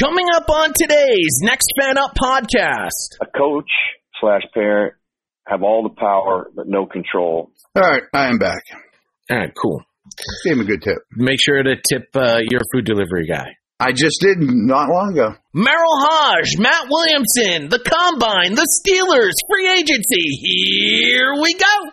Coming up on today's Next Fan Up podcast. A coach slash parent have all the power but no control. All right, I am back. All right, cool. Gave him a good tip. Make sure to tip uh, your food delivery guy. I just did not long ago. Merril Hoge, Matt Williamson, the Combine, the Steelers, free agency. Here we go.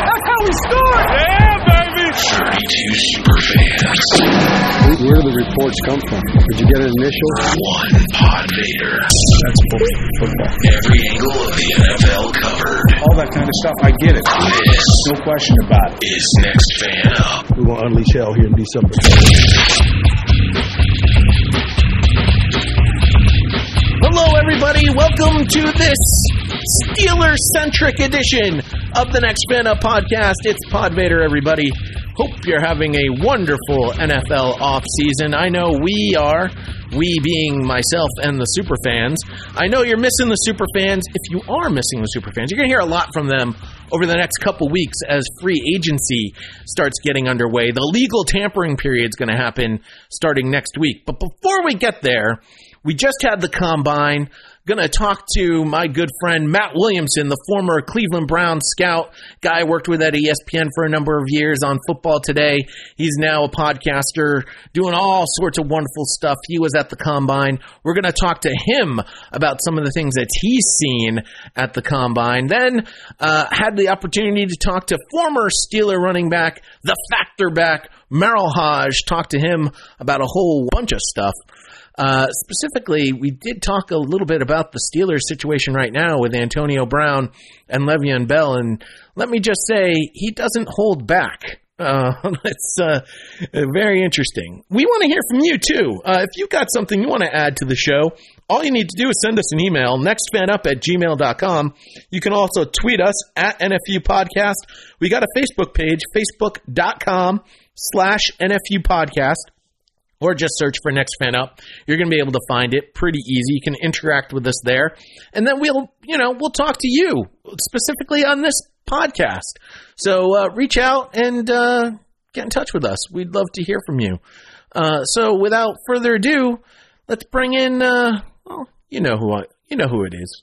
That's how we start! Yeah, baby! 32 superfans. Where do the reports come from? Did you get an initial? One pod Vader. That's football. Every angle of the NFL covered. All that kind of stuff, I get it. This No question about it. is Next Fan Up. We want to unleash hell here in December. Hello, everybody. Welcome to this Steeler centric edition of the Next Fan Up podcast. It's Pod Vader, everybody. Hope you're having a wonderful NFL offseason. I know we are, we being myself and the super fans. I know you're missing the super fans. If you are missing the super fans, you're going to hear a lot from them over the next couple weeks as free agency starts getting underway. The legal tampering period is going to happen starting next week. But before we get there, we just had the combine. Going to talk to my good friend Matt Williamson, the former Cleveland Browns scout, guy I worked with at ESPN for a number of years on Football Today. He's now a podcaster doing all sorts of wonderful stuff. He was at the combine. We're going to talk to him about some of the things that he's seen at the combine. Then uh, had the opportunity to talk to former Steeler running back, the factor back, Merril Hoge. Talk to him about a whole bunch of stuff. Uh, specifically, we did talk a little bit about the Steelers situation right now with Antonio Brown and Le'Veon Bell, and let me just say he doesn't hold back. Uh, it's uh, very interesting. We want to hear from you too. Uh, if you've got something you want to add to the show, all you need to do is send us an email, nextfanup at gmail.com. You can also tweet us at NFU Podcast. We got a Facebook page, facebook.com slash NFU Podcast or just search for Next Fan Up. You're going to be able to find it pretty easy. You can interact with us there, and then we'll, you know, we'll talk to you specifically on this podcast. So uh, reach out and uh, get in touch with us. We'd love to hear from you. Uh, so without further ado, let's bring in. Uh, well, you know who I, you know who it is.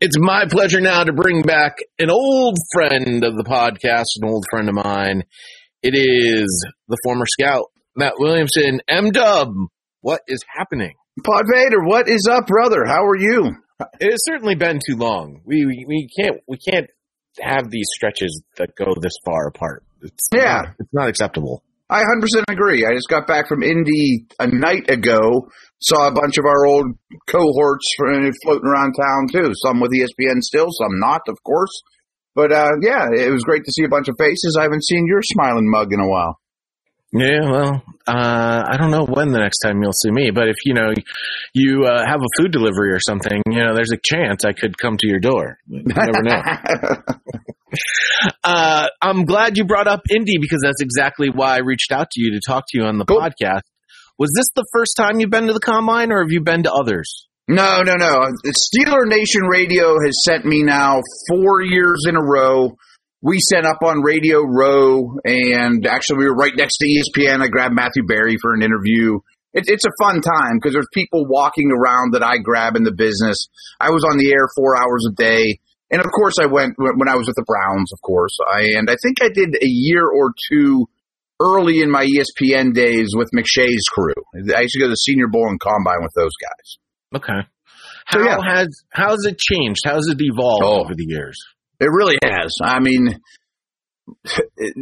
It's my pleasure now to bring back an old friend of the podcast, an old friend of mine. It is the former scout, Matt Williamson. M Dub, what is happening? Pod Vader, what is up, brother? How are you? It has certainly been too long. We we, we can't we can't have these stretches that go this far apart. It's Yeah. not, it's not acceptable. I 100% agree. I just got back from Indy a night ago. Saw a bunch of our old cohorts floating around town too. Some with ESPN still, some not, of course. But uh, yeah, it was great to see a bunch of faces. I haven't seen your smiling mug in a while. Yeah, well, uh, I don't know when the next time you'll see me, but if you know you uh, have a food delivery or something, you know, there's a chance I could come to your door. You never know. Uh, I'm glad you brought up Indy because that's exactly why I reached out to you to talk to you on the Cool. podcast. Was this the first time you've been to the combine, or have you been to others? No, no, no. Steeler Nation Radio has sent me now four years in a row. We sent up on Radio Row, and actually, we were right next to ESPN. I grabbed Matthew Berry for an interview. It, it's a fun time because there's people walking around that I grab in the business. I was on the air four hours a day. And of course, I went when I was with the Browns, of course. I, and I think I did a year or two early in my ESPN days with McShay's crew. I used to go to the Senior Bowl and Combine with those guys. Okay. How So, yeah. has how has it changed? How has it evolved Oh. over the years? It really has. I mean,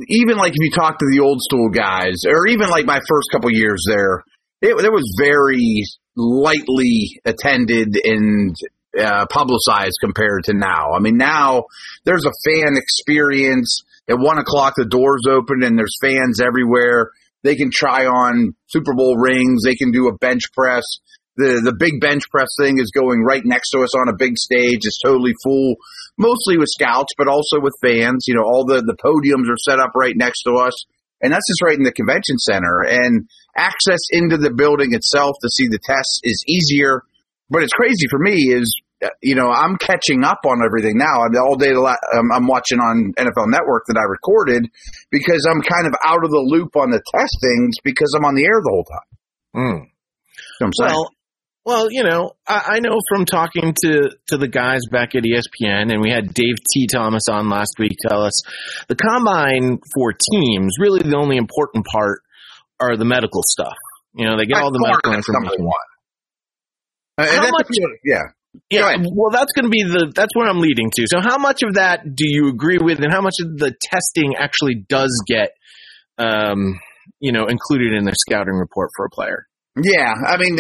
even like if you talk to the old school guys, or even like my first couple years there, it, it was very lightly attended and uh, publicized compared to now. I mean, now there's a fan experience. At one o'clock, the doors open and there's fans everywhere. They can try on Super Bowl rings. They can do a bench press. The the big bench press thing is going right next to us on a big stage. It's totally full, mostly with scouts, but also with fans. You know, all the the podiums are set up right next to us, and that's just right in the convention center. And access into the building itself to see the tests is easier. But it's crazy for me is you know I'm catching up on everything now. I mean, all day um, I'm watching on NFL Network that I recorded because I'm kind of out of the loop on the testings because I'm on the air the whole time. Mm. You know what I'm? Well, well, you know, I, I know from talking to to the guys back at ESPN, and we had Dave T. Thomas on last week tell us the combine for teams really the only important part are the medical stuff. You know, they get By all the medical information. Uh, How much- Yeah. Yeah, well, that's going to be the that's where I'm leading to. So, how much of that do you agree with, and how much of the testing actually does get, um, you know, included in the scouting report for a player? Yeah, I mean,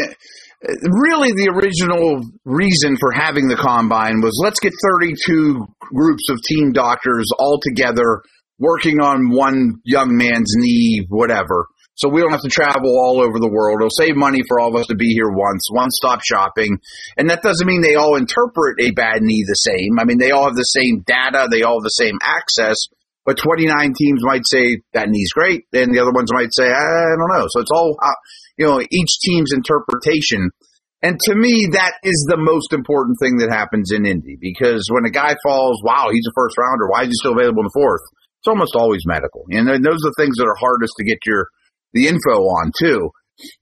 really, the original reason for having the combine was let's get 32 groups of team doctors all together working on one young man's knee, whatever. So we don't have to travel all over the world. It'll save money for all of us to be here once, one stop shopping. And that doesn't mean they all interpret a bad knee the same. I mean, they all have the same data, they all have the same access, but 29 teams might say that knee's great, and the other ones might say, I don't know. So it's all, uh, you know, each team's interpretation. And to me, that is the most important thing that happens in Indy because when a guy falls, wow, he's a first rounder. Why is he still available in the fourth? It's almost always medical. And those are the things that are hardest to get your, the info on too.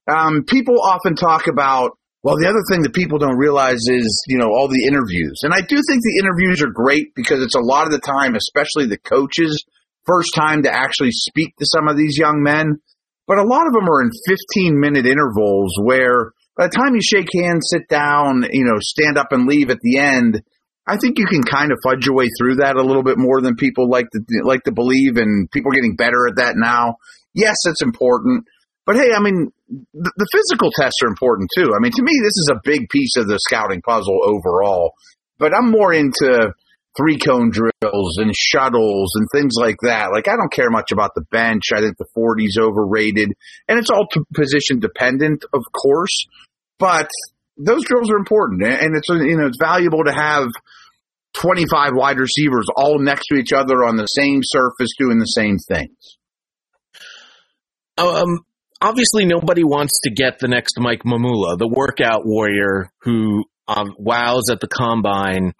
Um, people often talk about, well, the other thing that people don't realize is, you know, all the interviews. And I do think the interviews are great because it's a lot of the time, especially the coaches, first time to actually speak to some of these young men. But a lot of them are in 15 minute intervals where by the time you shake hands, sit down, you know, stand up and leave at the end, I think you can kind of fudge your way through that a little bit more than people like to like to believe, and people are getting better at that now. Yes, it's important, but hey, I mean, the, the physical tests are important too. I mean, to me, this is a big piece of the scouting puzzle overall. But I'm more into three cone drills and shuttles and things like that. Like, I don't care much about the bench. I think the 40's overrated, and it's all position dependent, of course. But those drills are important, and it's you know it's valuable to have 25 wide receivers all next to each other on the same surface doing the same things. Um, obviously, nobody wants to get the next Mike Mamula, the workout warrior who um, wows at the combine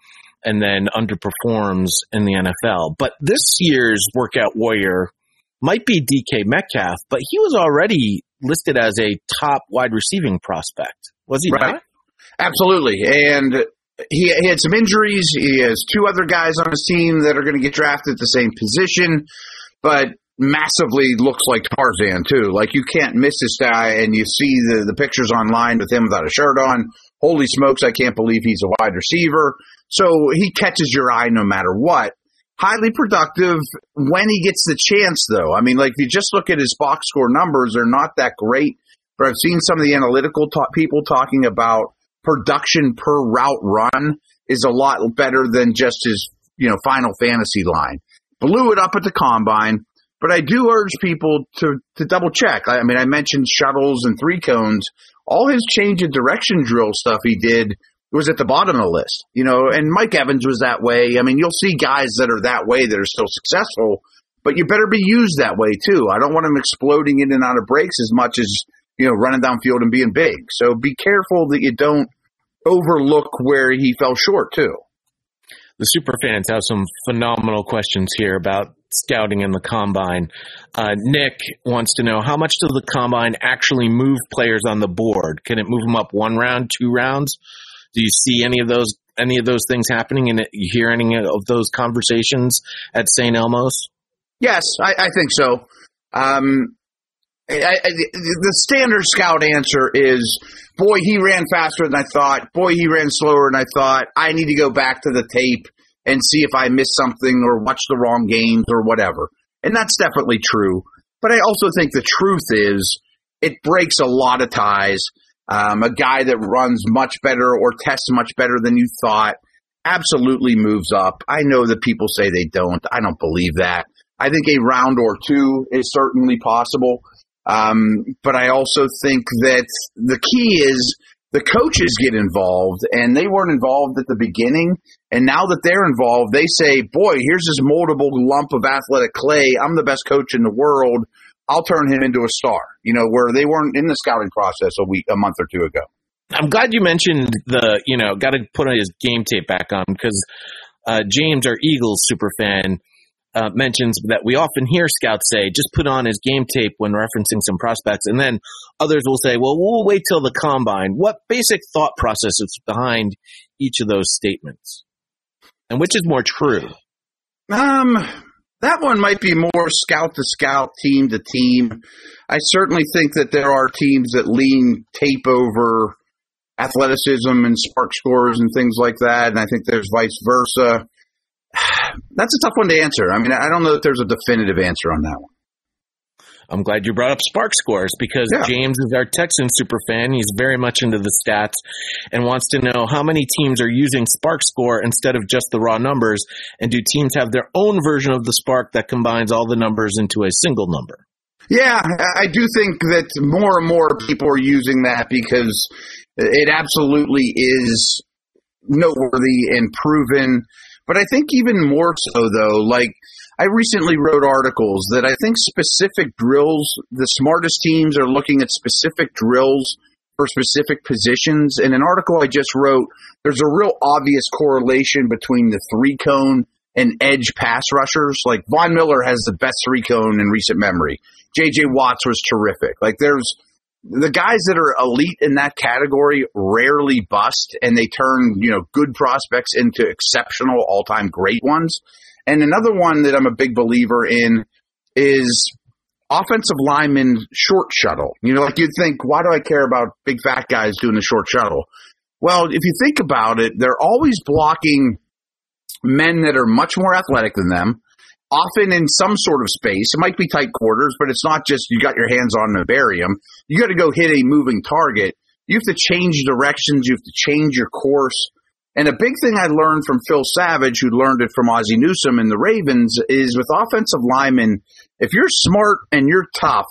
and then underperforms in the NFL. But this year's workout warrior might be DK Metcalf, but he was already listed as a top wide receiving prospect. Was he Right. not? Absolutely. And he, he had some injuries. He has two other guys on his team that are going to get drafted at the same position, but massively looks like Tarzan too. Like you can't miss this guy and you see the, the pictures online with him without a shirt on. Holy smokes, I can't believe he's a wide receiver. So he catches your eye no matter what. Highly productive when he gets the chance though. I mean, like if you just look at his box score numbers, they're not that great, but I've seen some of the analytical ta- people talking about production per route run is a lot better than just his, you know, final fantasy line. Blew it up at the combine, but I do urge people to, to double check. I, I mean, I mentioned shuttles and three cones. All his change of direction drill stuff he did was at the bottom of the list, you know, and Mike Evans was that way. I mean, you'll see guys that are that way that are still successful, but you better be used that way too. I don't want him exploding in and out of breaks as much as, you know, running downfield and being big. So be careful that you don't overlook where he fell short too. The super fans have some phenomenal questions here about scouting in the combine. Uh, Nick wants to know how much does the combine actually move players on the board? Can it move them up one round, two rounds? Do you see any of those any of those things happening, and you hear any of those conversations at St. Elmo's? Yes, I, I think so. Um, I, I, the standard scout answer is, boy, he ran faster than I thought. Boy, he ran slower than I thought. I need to go back to the tape and see if I missed something or watched the wrong games or whatever. And that's definitely true. But I also think the truth is it breaks a lot of ties. Um, a guy that runs much better or tests much better than you thought absolutely moves up. I know that people say they don't. I don't believe that. I think a round or two is certainly possible. Um, but I also think that the key is the coaches get involved and they weren't involved at the beginning. And now that they're involved, they say, boy, here's this moldable lump of athletic clay. I'm the best coach in the world. I'll turn him into a star, you know, where they weren't in the scouting process a week, a month or two ago. I'm glad you mentioned the, you know, got to put his game tape back on because uh, James, our Eagles super fan, uh, mentions that we often hear scouts say, just put on his game tape when referencing some prospects. And then others will say, well, we'll wait till the combine. What basic thought process is behind each of those statements? And which is more true? Um, that one might be more scout to scout, team to team. I certainly think that there are teams that lean tape over athleticism and SPARQ scores and things like that. And I think there's vice versa. That's a tough one to answer. I mean, I don't know that there's a definitive answer on that one. I'm glad you brought up SPARQ scores because yeah. James is our Texan super fan. He's very much into the stats and wants to know how many teams are using SPARQ score instead of just the raw numbers, and do teams have their own version of the SPARQ that combines all the numbers into a single number? Yeah, I do think that more and more people are using that because it absolutely is noteworthy and proven. But I think even more so, though, like I recently wrote articles that I think specific drills, the smartest teams are looking at specific drills for specific positions. In an article I just wrote, there's a real obvious correlation between the three cone and edge pass rushers. Like Von Miller has the best three cone in recent memory. JJ Watts was terrific. Like there's the guys that are elite in that category rarely bust and they turn, you know, good prospects into exceptional all time great ones. And another one that I'm a big believer in is offensive lineman short shuttle. You know, like you'd think, why do I care about big fat guys doing the short shuttle? Well, if you think about it, they're always blocking men that are much more athletic than them often in some sort of space. It might be tight quarters, but it's not just you got your hands on them bury them. You got to go hit a moving target. You have to change directions. You have to change your course. And a big thing I learned from Phil Savage, who learned it from Ozzie Newsome and the Ravens, is with offensive linemen, if you're smart and you're tough,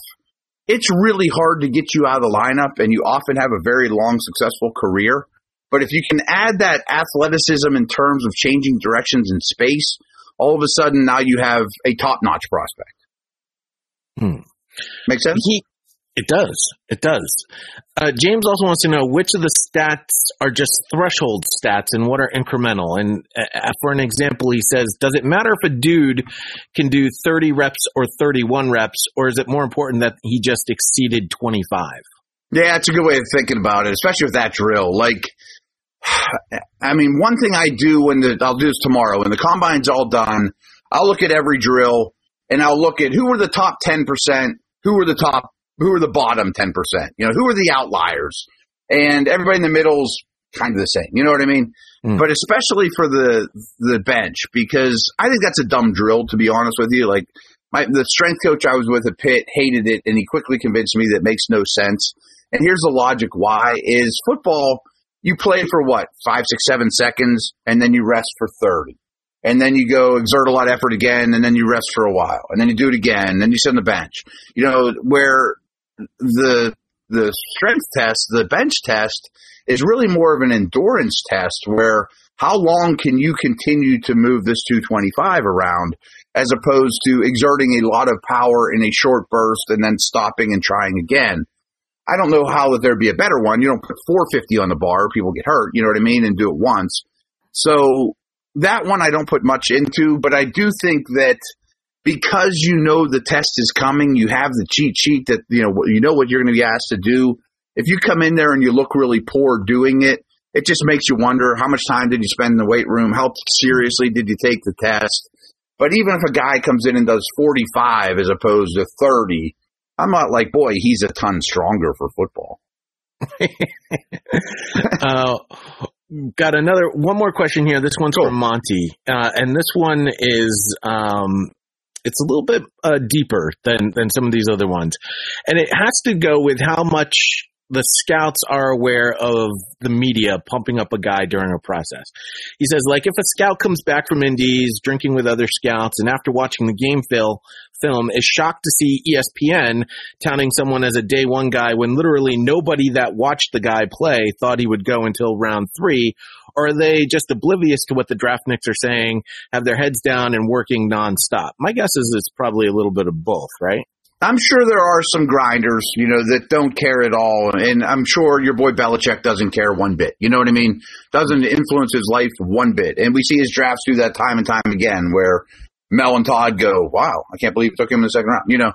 it's really hard to get you out of the lineup, and you often have a very long, successful career. But if you can add that athleticism in terms of changing directions in space, all of a sudden now you have a top notch prospect. Hmm. Make sense? He, it does. It does. Uh, James also wants to know which of the stats are just threshold stats and what are incremental. And uh, for an example, he says, does it matter if a dude can do 30 reps or 31 reps, or is it more important that he just exceeded 25? Yeah, it's a good way of thinking about it, especially with that drill. Like, I mean, one thing I do when the I'll do this tomorrow when the combine's all done. I'll look at every drill and I'll look at who were the top ten percent, who were the top, who are the bottom ten percent. You know, who are the outliers, and everybody in the middle's kind of the same. You know what I mean? Mm. But especially for the the bench because I think that's a dumb drill to be honest with you. Like my the strength coach I was with at Pitt hated it, and he quickly convinced me that makes no sense. And here's the logic why: is football you play for what five, six, seven seconds, and then you rest for thirty, and then you go exert a lot of effort again, and then you rest for a while, and then you do it again, and then you sit on the bench. You know where the the strength test, the bench test, is really more of an endurance test where how long can you continue to move this 225 around as opposed to exerting a lot of power in a short burst and then stopping and trying again. I don't know how that there'd be a better one. You don't put 450 on the bar, people get hurt, you know what I mean, and do it once. So that one I don't put much into, but I do think that because you know the test is coming, you have the cheat sheet that, you know, you know what you're going to be asked to do. If you come in there and you look really poor doing it, it just makes you wonder how much time did you spend in the weight room? How seriously did you take the test? But even if a guy comes in and does 45 as opposed to 30, I'm not like, boy, he's a ton stronger for football. uh, got another one more question here. This one's Cool. from Monty, uh, and this one is um, it's a little bit uh, deeper than than some of these other ones, and it has to go with how much the scouts are aware of the media pumping up a guy during a process. He says, like, if a scout comes back from Indies drinking with other scouts, and after watching the game film, is shocked to see ESPN touting someone as a day one guy when literally nobody that watched the guy play thought he would go until round three, are they just oblivious to what the draftniks are saying, have their heads down and working nonstop? My guess is it's probably a little bit of both, right? I'm sure there are some grinders, you know, that don't care at all. And I'm sure your boy Belichick doesn't care one bit. You know what I mean? Doesn't influence his life one bit. And we see his drafts do that time and time again where Mel and Todd go, wow, I can't believe we took him in the second round, you know.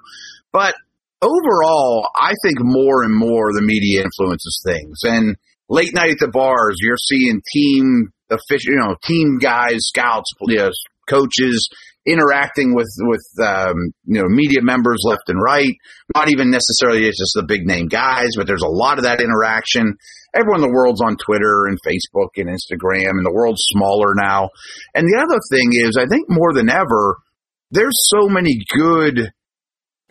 But overall, I think more and more the media influences things. And late night at the bars, you're seeing team official, you know, team guys, scouts, coaches interacting with with um, you know media members left and right. Not even necessarily it's just the big name guys, but there's a lot of that interaction. Everyone in the world's on Twitter and Facebook and Instagram, and the world's smaller now. And the other thing is, I think more than ever, there's so many good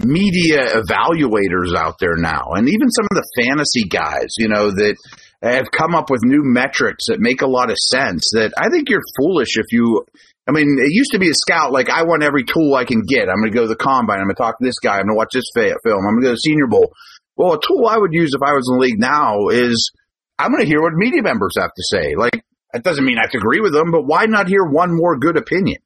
media evaluators out there now, and even some of the fantasy guys, you know, that have come up with new metrics that make a lot of sense. That I think you're foolish if you. I mean, it used to be a scout like I want every tool I can get. I'm going to go to the combine. I'm going to talk to this guy. I'm going to watch this film. I'm going to go to Senior Bowl. Well, a tool I would use if I was in the league now is I'm going to hear what media members have to say. Like that doesn't mean I have to agree with them, but why not hear one more good opinion?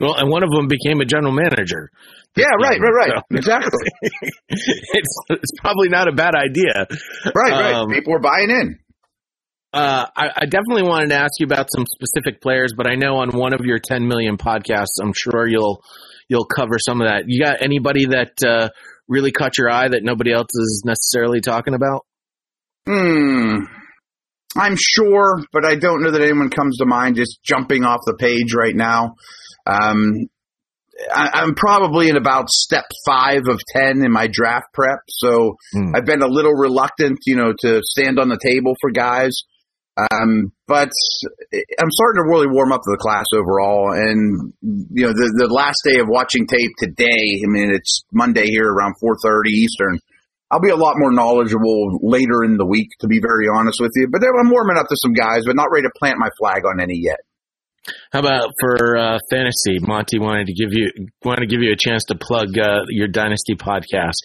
Well, and one of them became a general manager. Yeah, right, right, right. So- Exactly. it's it's probably not a bad idea. Right, right. Um, People are buying in. Uh, I, I definitely wanted to ask you about some specific players, but I know on one of your 10 million podcasts, I'm sure you'll you'll cover some of that. You got anybody that uh, really caught your eye that nobody else is necessarily talking about? Hmm. I'm sure, but I don't know that anyone comes to mind just jumping off the page right now. Um, I, I'm probably in about step five of 10 in my draft prep. So Hmm. I've been a little reluctant, you know, to stand on the table for guys. Um, but I'm starting to really warm up to the class overall. And, you know, the, the last day of watching tape today, I mean, it's Monday here around 4.30 Eastern. I'll be a lot more knowledgeable later in the week, to be very honest with you. But I'm warming up to some guys, but not ready to plant my flag on any yet. How about for uh, fantasy? Monty wanted to give you wanted to give you a chance to plug uh, your dynasty podcast.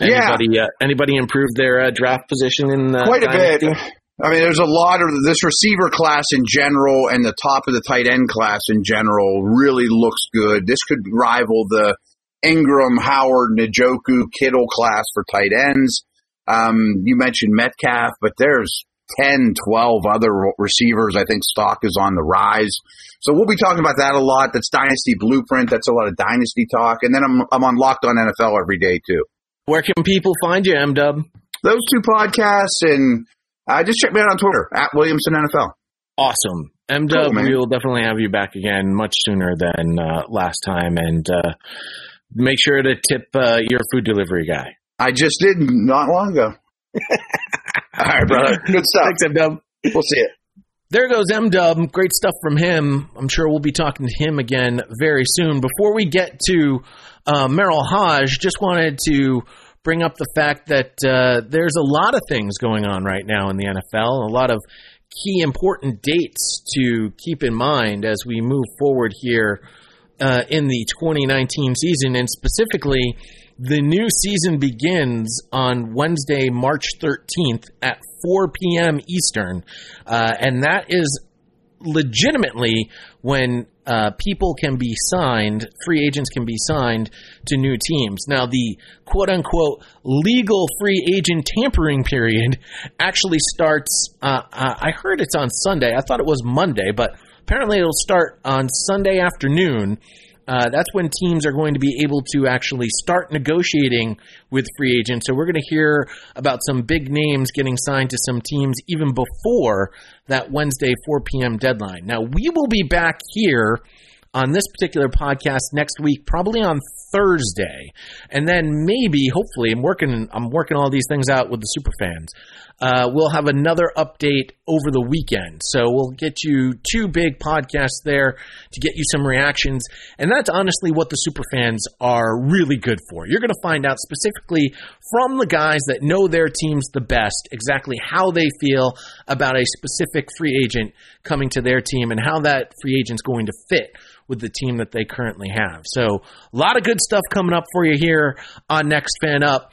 Yeah. Anybody uh, anybody improved their uh, draft position in uh, Quite a dynasty? bit. I mean, there's a lot of this receiver class in general, and the top of the tight end class in general really looks good. This could rival the Engram, Howard, Njoku, Kittle class for tight ends. Um, you mentioned Metcalf, but there's 10, 12 other receivers. I think stock is on the rise. So we'll be talking about that a lot. That's Dynasty Blueprint. That's a lot of Dynasty talk. And then I'm, I'm on Locked on NFL every day too. Where can people find you, M Dub? Those two podcasts and uh, just check me out on Twitter at Williamson NFL. Awesome. M Dub, Cool, we will definitely have you back again much sooner than uh, last time. And uh, make sure to tip uh, your food delivery guy. I just did not long ago. All right, brother. Good stuff. Thanks, M Dub. We'll see it. There goes M Dub. Great stuff from him. I'm sure we'll be talking to him again very soon. Before we get to uh, Merril Hoge, just wanted to bring up the fact that uh, there's a lot of things going on right now in the NFL, a lot of key important dates to keep in mind as we move forward here uh, in the 2019 season, and specifically, the new season begins on Wednesday, March 13th at 4 p.m. Eastern, uh, and that is legitimately when uh, people can be signed, free agents can be signed to new teams. Now, the quote unquote legal free agent tampering period actually starts, uh, uh, I heard it's on Sunday. I thought it was Monday, but apparently it'll start on Sunday afternoon. Uh, that's when teams are going to be able to actually start negotiating with free agents. So we're going to hear about some big names getting signed to some teams even before that Wednesday 4 p.m. deadline. Now we will be back here on this particular podcast next week, probably on Thursday, and then maybe, hopefully, I'm working. I'm working all these things out with the super fans. Uh, we'll have another update over the weekend. So we'll get you two big podcasts there to get you some reactions. And that's honestly what the super fans are really good for. You're going to find out specifically from the guys that know their teams the best exactly how they feel about a specific free agent coming to their team and how that free agent's going to fit with the team that they currently have. So a lot of good stuff coming up for you here on Next Fan Up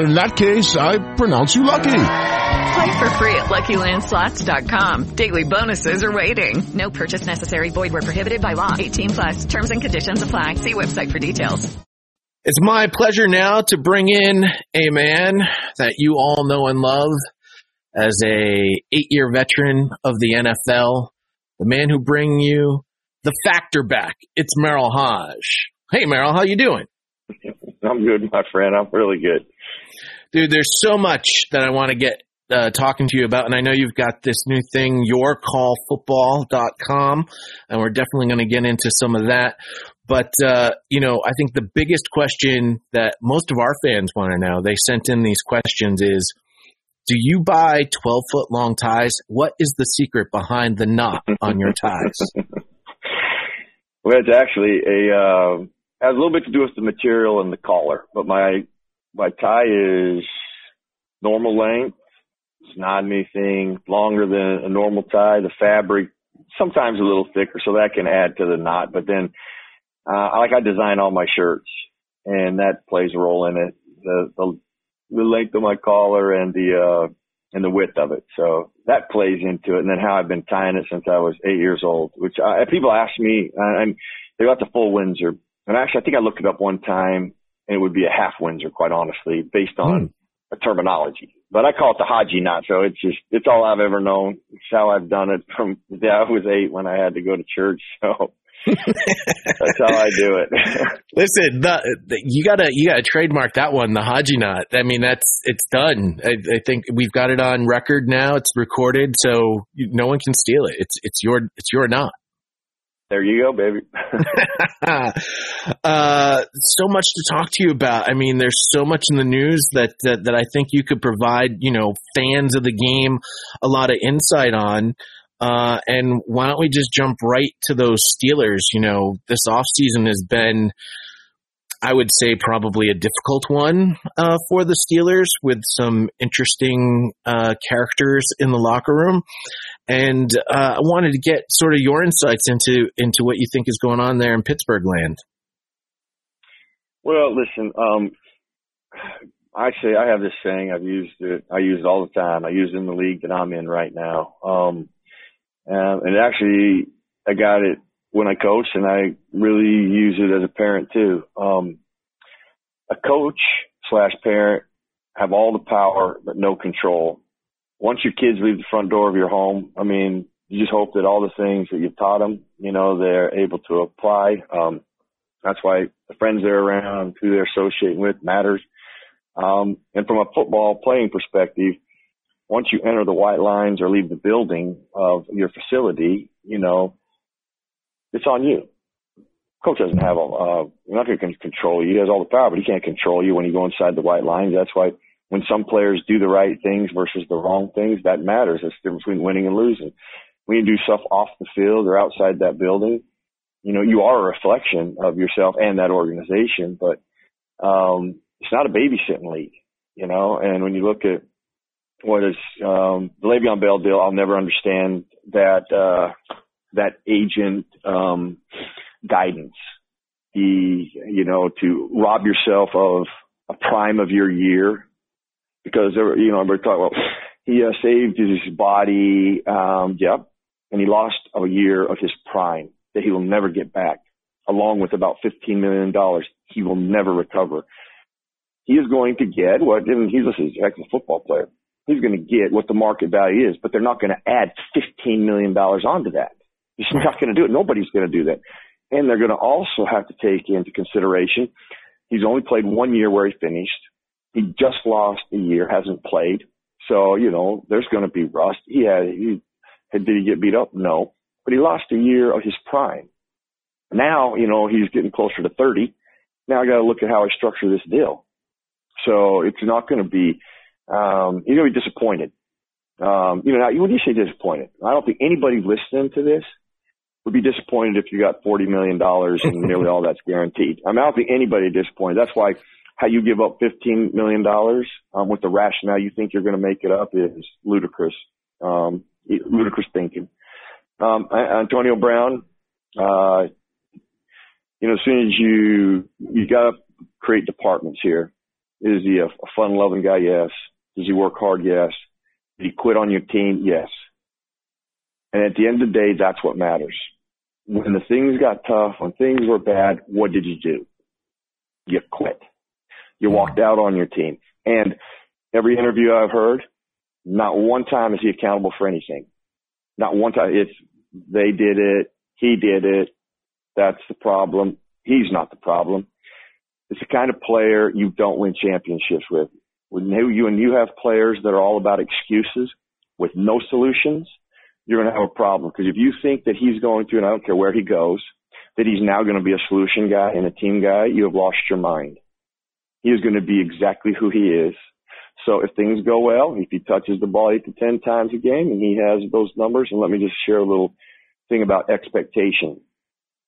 In that case, I pronounce you lucky. Play for free at LuckyLandSlots.com. Daily bonuses are waiting. No purchase necessary. Void where prohibited by law. 18 plus. Terms and conditions apply. See website for details. It's my pleasure now to bring in a man that you all know and love as a eight-year veteran of the NFL, the man who bring you the factor back. It's Merril Hoge. Hey, Merril, how you doing? I'm good, my friend. I'm really good. Dude, there's so much that I want to get uh, talking to you about, and I know you've got this new thing, yourcallfootball.com, and we're definitely going to get into some of that. But, uh, you know, I think the biggest question that most of our fans want to know, they sent in these questions is, do you buy 12 foot long ties? What is the secret behind the knot on your ties? well, it's actually a, uh, has a little bit to do with the material and the collar, but my, my tie is normal length. It's not anything longer than a normal tie. The fabric, sometimes a little thicker, so that can add to the knot. But then, uh, like I design all my shirts and that plays a role in it. The, the, the length of my collar and the, uh, and the width of it. So that plays into it. And then how I've been tying it since I was eight years old, which I, people ask me, uh, and they got the full Windsor. And actually, I think I looked it up one time and it would be a half Windsor, quite honestly, based on mm. a terminology. But I call it the Haji knot. So it's just, it's all I've ever known. It's how I've done it from the day I was eight when I had to go to church. So that's how I do it. Listen, the, the, you gotta you gotta trademark that one, the Haji knot. I mean, that's it's done. I, I, think we've got it on record now. It's recorded, so no one can steal it. It's it's your it's your knot. There you go, baby. uh, so much to talk to you about. I mean, there's so much in the news that, that that I think you could provide, you know, fans of the game a lot of insight on. Uh, and why don't we just jump right to those Steelers? You know, this offseason has been, I would say, probably a difficult one uh, for the Steelers with some interesting uh, characters in the locker room. And uh, I wanted to get sort of your insights into into what you think is going on there in Pittsburgh land. Well, listen, um, actually, I have this saying. I've used it. I use it all the time. I use it in the league that I'm in right now. Um, um, and actually, I got it when I coach, and I really use it as a parent too. Um, a coach slash parent have all the power but no control once your kids leave the front door of your home, I mean, you just hope that all the things that you've taught them, you know, they're able to apply. Um, that's why the friends they're around, who they're associating with matters. Um, and from a football playing perspective, once you enter the white lines or leave the building of your facility, you know, it's on you. Coach doesn't have a, uh, you're not going to control you. He has all the power, but he can't control you when you go inside the white lines. That's why when some players do the right things versus the wrong things, that matters. It's the difference between winning and losing. When you do stuff off the field or outside that building, you know, you are a reflection of yourself and that organization, but, um, it's not a babysitting league, you know, and when you look at what is um, the Le'Veon Bell deal. I'll never understand that uh, that agent um, guidance. The you know to rob yourself of a prime of your year because there, you know we're talking about he uh, saved his body. Um, yep, and he lost a year of his prime that he will never get back, along with about fifteen million dollars he will never recover. He is going to get what, and he's, he's a football player he's going to get what the market value is, but they're not going to add $15 million onto that. He's not going to do it. Nobody's going to do that. And they're going to also have to take into consideration he's only played one year where he finished. He just lost a year, hasn't played. So, you know, there's going to be rust. He had, he, did he get beat up? No. But he lost a year of his prime. Now, you know, he's getting closer to 30. Now I got to look at how I structure this deal. So it's not going to be, um, you're going to be disappointed. Um, you know, now, when you say disappointed, I don't think anybody listening to this would be disappointed if you got $40 million and nearly all that's guaranteed. I mean, I don't think anybody disappointed. That's why how you give up $15 million um, with the rationale you think you're going to make it up is ludicrous, um, ludicrous thinking. Um, Antonio Brown, uh, you know, as soon as you, you got to create departments here. Is he a, a fun loving guy? Yes. Does he work hard? Yes. Did he quit on your team? Yes. And at the end of the day, that's what matters. When the things got tough, when things were bad, what did you do? You quit. You walked mm-hmm. out on your team. And every interview I've heard, not one time is he accountable for anything. Not one time. It's they did it. He did it. That's the problem. He's not the problem. It's the kind of player you don't win championships with. When you and you have players that are all about excuses with no solutions, you're going to have a problem. Because if you think that he's going to, and I don't care where he goes, that he's now going to be a solution guy and a team guy, you have lost your mind. He is going to be exactly who he is. So if things go well, if he touches the ball eight to ten times a game and he has those numbers, and let me just share a little thing about expectation.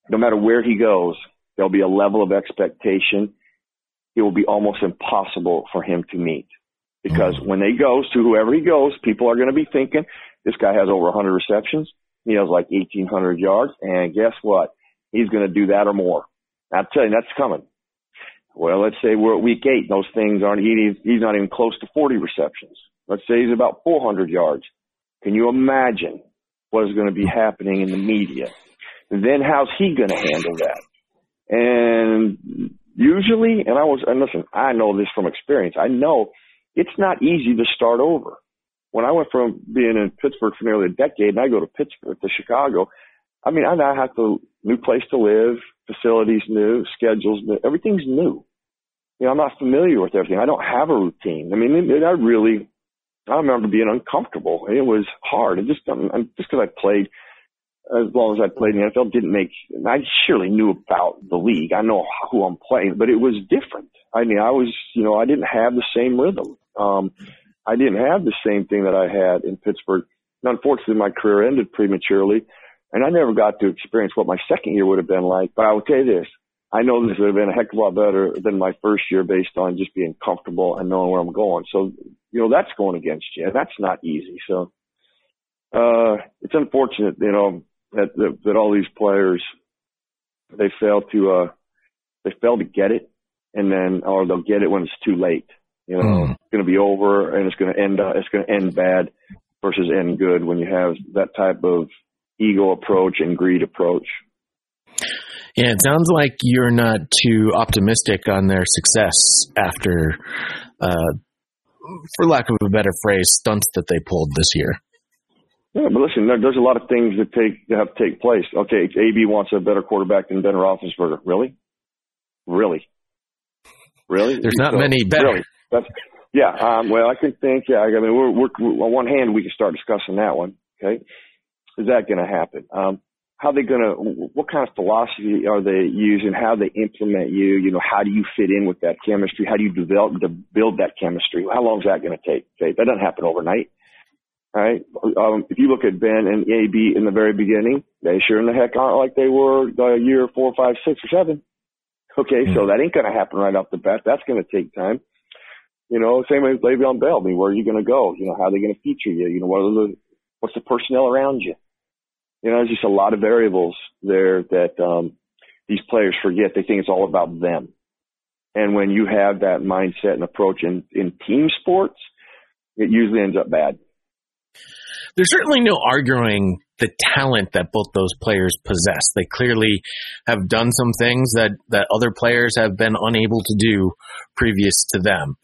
No matter where he goes, there'll be a level of expectation it will be almost impossible for him to meet. Because mm-hmm. when they goes to whoever he goes, people are going to be thinking, this guy has over 100 receptions. He has like 1,800 yards. And guess what? He's going to do that or more. I'm telling you, that's coming. Well, let's say we're at week eight. Those things aren't, he, he's not even close to 40 receptions. Let's say he's about 400 yards. Can you imagine what is going to be happening in the media? Then how's he going to handle that? And usually, and I was, and listen, I know this from experience. I know it's not easy to start over. When I went from being in Pittsburgh for nearly a decade and I go to Pittsburgh, to Chicago, I mean, I now have to, new place to live, facilities new, schedules new, everything's new. You know, I'm not familiar with everything. I don't have a routine. I mean, it, it, I really, I remember being uncomfortable. It was hard. It just, I'm, just because I played as long as I played in the NFL, didn't make. I surely knew about the league. I know who I'm playing, but it was different. I mean, I was, you know, I didn't have the same rhythm. Um, I didn't have the same thing that I had in Pittsburgh. And unfortunately, my career ended prematurely, and I never got to experience what my second year would have been like. But I will tell you this: I know this would have been a heck of a lot better than my first year, based on just being comfortable and knowing where I'm going. So, you know, that's going against you, and that's not easy. So, uh, it's unfortunate, you know that, that that all these players they fail to uh they fail to get it and then or they'll get it when it's too late. You know, mm. it's going to be over and it's going to end uh, it's going to end bad versus end good when you have that type of ego approach and greed approach. Yeah, it sounds like you're not too optimistic on their success after, uh, for lack of a better phrase, stunts that they pulled this year. Yeah, but listen, there, there's a lot of things that take that have to take place. Okay, AB wants a better quarterback than Ben Roethlisberger. Really, really, really. There's not so, many better. Really, that's yeah. Um, well, I can think. Yeah, I mean, we're, we're, on one hand we can start discussing that one. Okay, is that going to happen? Um, how they going to? What kind of philosophy are they using? How they implement you? You know, how do you fit in with that chemistry? How do you develop to build that chemistry? How long is that going to take? Okay, that doesn't happen overnight right? Um, if you look at Ben and AB in the very beginning, they sure in the heck aren't like they were the year four, five, six, or seven. Okay, mm-hmm. so that ain't going to happen right off the bat. That's going to take time. You know, same way with Le'Veon Bell. I mean, where are you going to go? You know, how are they going to feature you? You know, what are the, what's the personnel around you? You know, there's just a lot of variables there that, um, these players forget. They think it's all about them. And when you have that mindset and approach in, in team sports, it usually ends up bad. There's certainly no arguing the talent that both those players possess. They clearly have done some things that, that other players have been unable to do previous to them.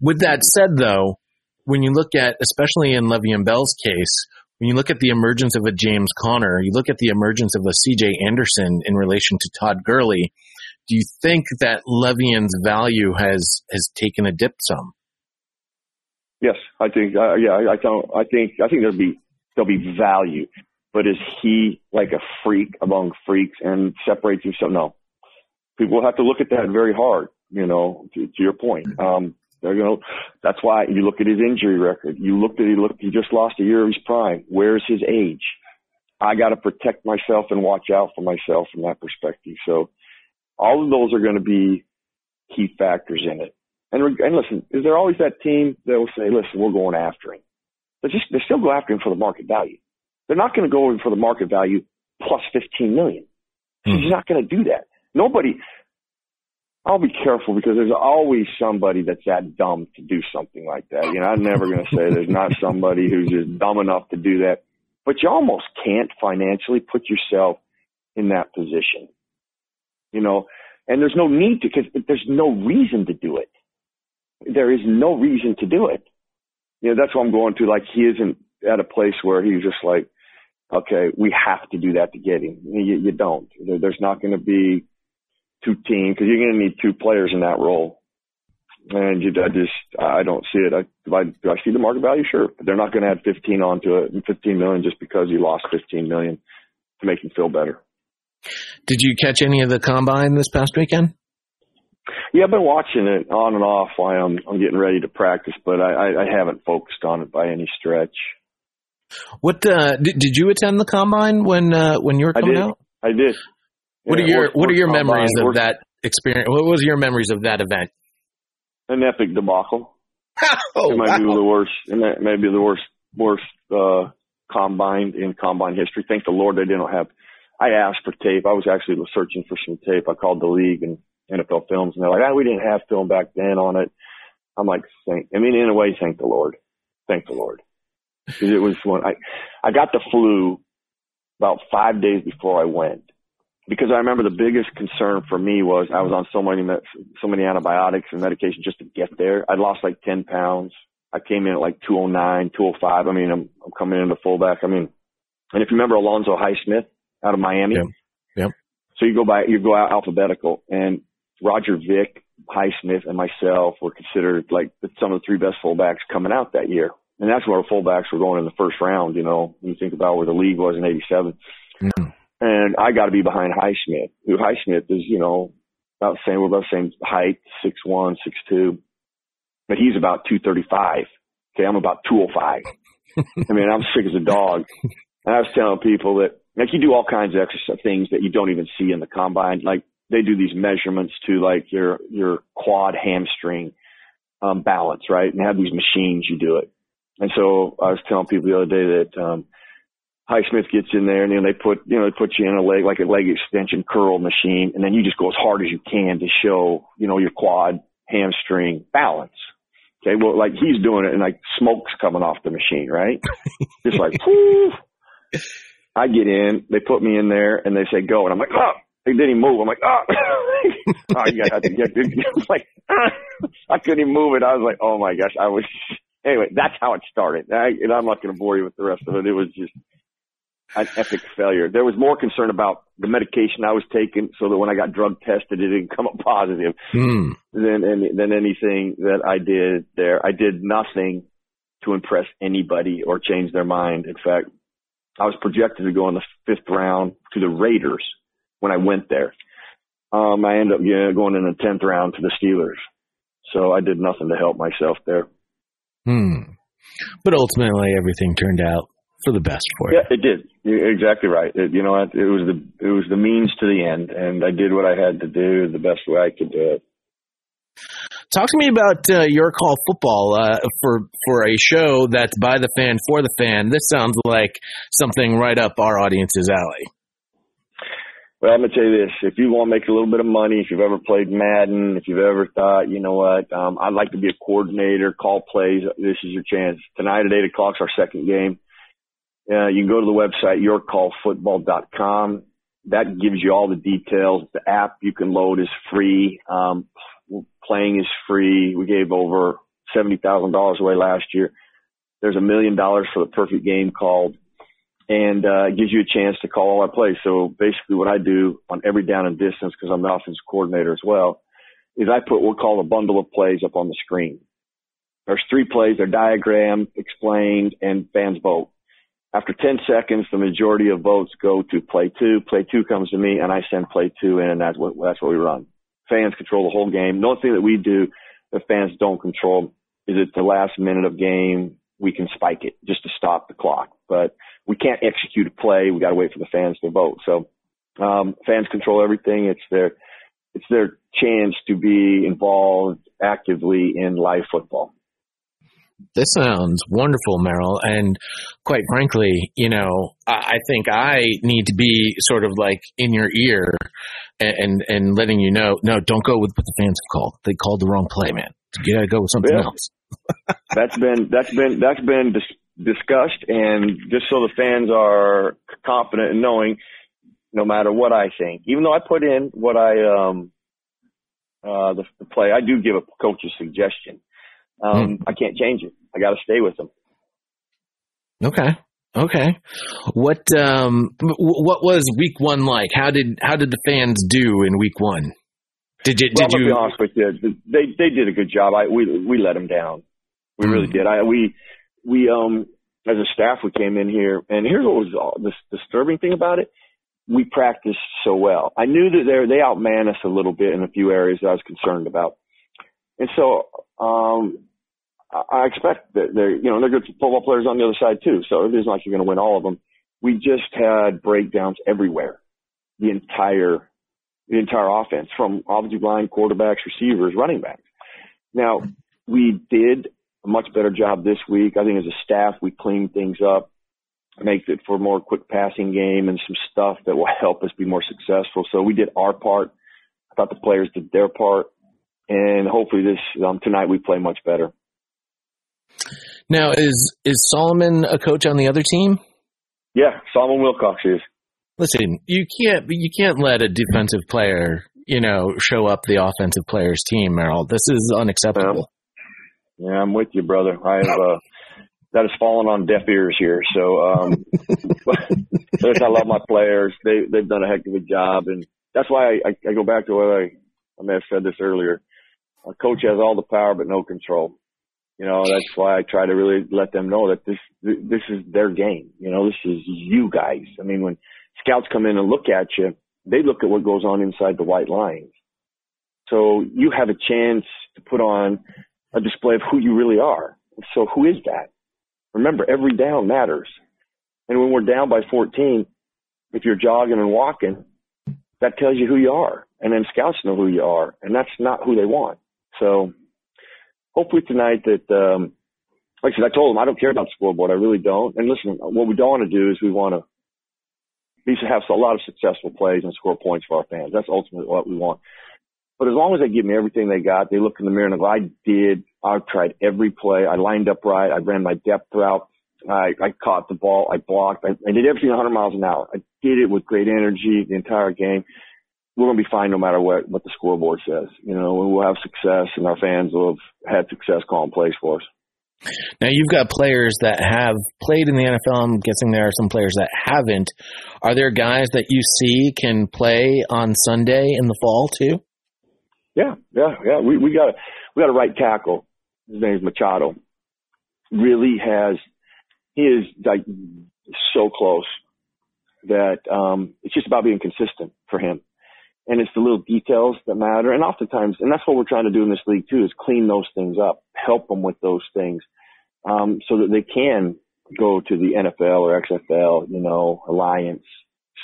With that said, though, when you look at, especially in Le'Veon Bell's case, when you look at the emergence of a James Conner, you look at the emergence of a CJ Anderson in relation to Todd Gurley, do you think that Le'Veon's value has, has taken a dip some? Yes, I think, uh, yeah, I, I don't, I think, I think there'll be, there'll be value, but is he like a freak among freaks and separates himself? No. People have to look at that very hard, you know, to, to your point. Um, they're going to, that's why you look at his injury record. You looked at, he looked, he just lost a year of his prime. Where's his age? I got to protect myself and watch out for myself from that perspective. So all of those are going to be key factors in it. And, and listen, is there always that team that will say, listen, we're going after him? But just, they still go after him for the market value. They're not going to go in for the market value plus 15 million. Mm. He's not going to do that. Nobody, I'll be careful because there's always somebody that's that dumb to do something like that. You know, I'm never going to say there's not somebody who's just dumb enough to do that, but you almost can't financially put yourself in that position. You know, and there's no need to because there's no reason to do it there is no reason to do it. You know, that's what I'm going to. Like, he isn't at a place where he's just like, okay, we have to do that to get him. You, you don't. There's not going to be two teams because you're going to need two players in that role. And you, I just, I don't see it. I, do I, do I see the market value? Sure. But they're not going to add 15 onto it, and 15 million just because you lost 15 million to make him feel better. Did you catch any of the combine this past weekend? Yeah, I've been watching it on and off while I'm I'm getting ready to practice, but I, I, I haven't focused on it by any stretch. What uh, did, did you attend the combine when uh, when you were coming I did. out? I did. What Yeah, are your What are your memories of that experience? What was your memories of that event? An epic debacle. Oh, it might be the worst. It may, may be the worst worst uh, combine in combine history. Thank the Lord they didn't have. I asked for tape. I was actually searching for some tape. I called the league and NFL Films, and they're like, "Ah, we didn't have film back then on it." I'm like, "Thank." I mean, in a way, thank the Lord. Thank the Lord. Because it was when I I got the flu about five days before I went. Because I remember the biggest concern for me was I was on so many so many antibiotics and medication just to get there. I lost like ten pounds. I came in at like 209, 205. I mean, I'm I'm coming into fullback. I mean, and if you remember Alonzo Highsmith out of Miami, Yep. so you go by, you go out alphabetical, and Roger Vick, Highsmith, and myself were considered like some of the three best fullbacks coming out that year. And that's where our fullbacks were going in the first round. You know, when you think about where the league was in '87, and I got to be behind Highsmith, who Highsmith is, you know, about the same, we're about the same height, six one, six two, but he's about two thirty five. Okay, I'm about two oh five. I mean, I'm sick as a dog. And I was telling people that like you do all kinds of exercise things that you don't even see in the combine. Like they do these measurements to like your your quad hamstring um, balance, right? And have these machines you do it. And so I was telling people the other day that um, Highsmith gets in there and then they put you know they put you in a leg like a leg extension curl machine, and then you just go as hard as you can to show you know your quad hamstring balance. Okay, well, like he's doing it and like smoke's coming off the machine, right? Just like, whoo. I get in, they put me in there and they say go. And I'm like, oh, and then he move. I'm like, oh, oh you got to get, I was like, I couldn't even move it. I was like, oh my gosh, I was, anyway, that's how it started. I, and I'm not going to bore you with the rest of it. It was just an epic failure. There was more concern about the medication I was taking so that when I got drug tested, it didn't come up positive Hmm. than any, than anything that I did there. I did nothing to impress anybody or change their mind. In fact, I was projected to go in the fifth round to the Raiders when I went there. Um, I ended up yeah, going in the tenth round to the Steelers. So I did nothing to help myself there. Hmm. But ultimately, everything turned out for the best for you. Yeah, it did. You're exactly right. It, you know, what? it was the it was the means to the end, and I did what I had to do the best way I could do it. Talk to me about uh, your call football uh, for for a show that's by the fan for the fan. This sounds like something right up our audience's alley. Well, I'm gonna tell you this: if you want to make a little bit of money, if you've ever played Madden, if you've ever thought, you know what, um, I'd like to be a coordinator, call plays, this is your chance. Tonight at eight o'clock's our second game. Uh, you can go to the website yourcallfootball.com. That gives you all the details. The app you can load is free. Um, playing is free. We gave over seventy thousand dollars away last year. There's a million dollars for the perfect game called and uh, it gives you a chance to call all our plays. So basically, what I do on every down and distance, because I'm the offensive coordinator as well, is I put what we call a bundle of plays up on the screen. There's three plays, they're diagrammed, explained, and fans vote. After 10 seconds, the majority of votes go to play two. Play two comes to me, and I send play two in, and that's what that's what we run. Fans control the whole game. The only thing that we do that fans don't control is at the last minute of game we can spike it just to stop the clock. But we can't execute a play. We got to wait for the fans to vote. So um, fans control everything. It's their it's their chance to be involved actively in live football. This sounds wonderful, Merril. And quite frankly, you know, I think I need to be sort of like in your ear and and letting you know, no, don't go with what the fans have called. They called the wrong play, man. You got to go with something yeah. else. that's been that's been that's been dis- discussed, and just so the fans are confident in knowing, no matter what I think, even though I put in what I um uh the, the play, I do give a coach a suggestion. Um, hmm. I can't change it. I got to stay with them. Okay. Okay. What um what was week 1 like? How did how did the fans do in week 1? Did you? Well, did you? Be honest with you, they they did a good job. I we we let them down. We mm. really did. I we we um as a staff we came in here, and here's what was all, the disturbing thing about it. We practiced so well. I knew that they they outman us a little bit in a few areas that I was concerned about, and so um I expect that they're you know they're good football players on the other side too. So it isn't like you're going to win all of them. We just had breakdowns everywhere, the entire the entire offense from offensive line, quarterbacks, receivers, running backs. Now, we did a much better job this week. I think as a staff, we cleaned things up, make it for more quick passing game and some stuff that will help us be more successful. So we did our part. I thought the players did their part. And hopefully this, um, tonight we play much better. Now, is, is Solomon a coach on the other team? Yeah, Solomon Wilcox is. Listen, you can't you can't let a defensive player, you know, show up the offensive player's team, Merril. This is unacceptable. Yeah, yeah I'm with you, brother. I have uh, that has fallen on deaf ears here. So, um, I love my players. They they've done a heck of a job, and that's why I, I, I go back to what I I may have said this earlier. A coach has all the power but no control. You know, that's why I try to really let them know that this this is their game. You know, this is you guys. I mean, when scouts come in and look at you, they look at what goes on inside the white lines. So you have a chance to put on a display of who you really are. So who is that? Remember, every down matters. And when we're down by 14, if you're jogging and walking, that tells you who you are. And then scouts know who you are. And that's not who they want. So hopefully tonight that, um, like I said, I told them I don't care about the scoreboard. I really don't. And listen, what we don't want to do is we want to we to have a lot of successful plays and score points for our fans. That's ultimately what we want. But as long as they give me everything they got, they look in the mirror and go, I did, I've tried every play. I lined up right. I ran my depth route. I, I caught the ball. I blocked. I, I did everything 100 miles an hour. I did it with great energy the entire game. We're going to be fine no matter what, what the scoreboard says. You know, we'll have success and our fans will have had success calling plays for us. Now you've got players that have played in the NFL. I'm guessing there are some players that haven't. Are there guys that you see can play on Sunday in the fall too? Yeah, yeah, yeah. We we got a we got a right tackle. His name is Machado. Really has he is like so close that um it's just about being consistent for him and it's the little details that matter. And oftentimes, and that's what we're trying to do in this league too, is clean those things up, help them with those things, um, so that they can go to the NFL or XFL, you know, alliance.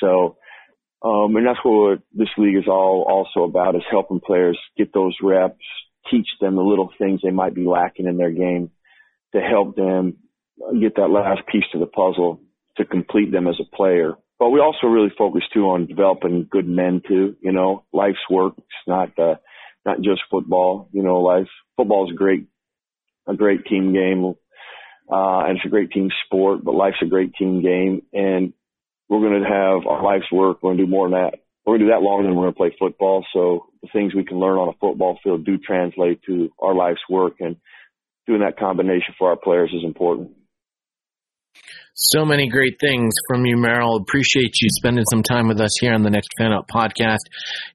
So, um, and that's what this league is all also about is helping players get those reps, teach them the little things they might be lacking in their game to help them get that last piece to the puzzle to complete them as a player. But we also really focus too on developing good men too. You know, life's work. It's not uh, not just football. You know, life football is great a great team game, uh, and it's a great team sport. But life's a great team game, and we're going to have our life's work. We're going to do more than that. We're going to do that longer than we're going to play football. So the things we can learn on a football field do translate to our life's work, and doing that combination for our players is important. So many great things from you, Merril. Appreciate you spending some time with us here on the Next Fan Up podcast.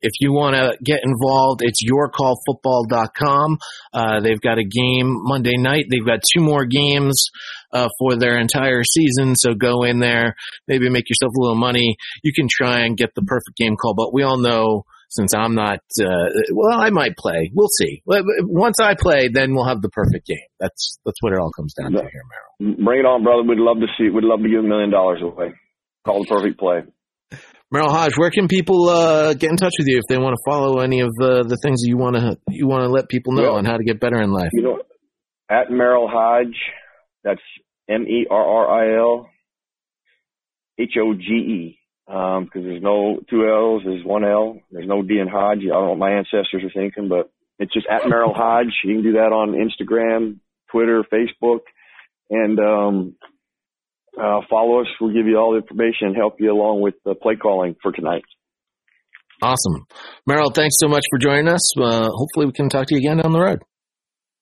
If you want to get involved, it's yourcallfootball.com. Uh, they've got a game Monday night. They've got two more games uh, for their entire season. So go in there, maybe make yourself a little money. You can try and get the perfect game call, but we all know since I'm not, uh, well, I might play. We'll see. Once I play, then we'll have the perfect game. That's, that's what it all comes down to here, Merril. Bring it on, brother. We'd love to see, we'd love to give a million dollars away. Call the perfect play. Merril Hoge, where can people uh, get in touch with you if they want to follow any of the, the things you want to you want to let people know on how to get better in life? You know, at Merril Hoge, that's M E R R I L H O G E because um, there's no two L's, there's one L. There's no D in Hodge. I don't know what my ancestors are thinking, but it's just at Merril Hoge. You can do that on Instagram, Twitter, Facebook, and um, uh, follow us. We'll give you all the information and help you along with the play calling for tonight. Awesome. Merril, thanks so much for joining us. Uh, hopefully we can talk to you again down the road.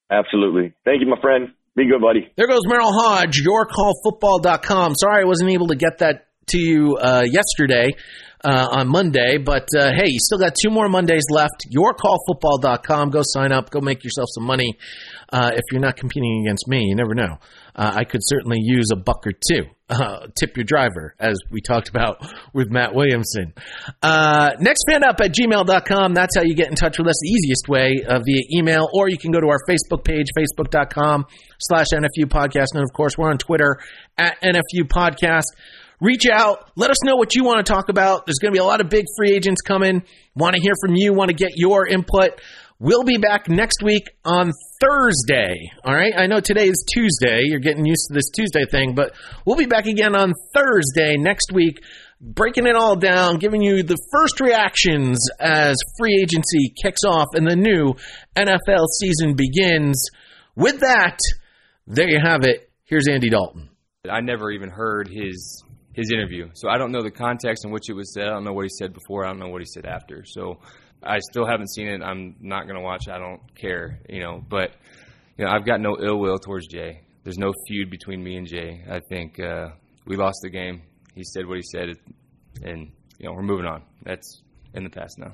Absolutely. Thank you, my friend. Be good, buddy. There goes Merril Hoge, yourcallfootball.com. Sorry I wasn't able to get that to you uh, yesterday uh, on Monday, but uh, hey, you still got two more Mondays left. YourCallFootball.com. Go sign up. Go make yourself some money. Uh, if you're not competing against me, you never know. Uh, I could certainly use a buck or two. Uh, tip your driver, as we talked about with Matt Williamson. next Uh, nextfanup at gmail.com. That's how you get in touch with us. The easiest way via email, or you can go to our Facebook page, facebook.com slash NFU podcast. And of course, we're on Twitter at NFU podcast reach out. Let us know what you want to talk about. There's going to be a lot of big free agents coming. Want to hear from you, want to get your input. We'll be back next week on Thursday. All right. I know today is Tuesday. You're getting used to this Tuesday thing, but we'll be back again on Thursday next week, breaking it all down, giving you the first reactions as free agency kicks off and the new NFL season begins. With that, there you have it. Here's Andy Dalton. I never even heard his his interview. So I don't know the context in which it was said. I don't know what he said before. I don't know what he said after. So I still haven't seen it. I'm not going to watch. I don't care, you know. But you know, I've got no ill will towards Jay. There's no feud between me and Jay. I think uh, we lost the game. He said what he said, and you know we're moving on. That's in the past now.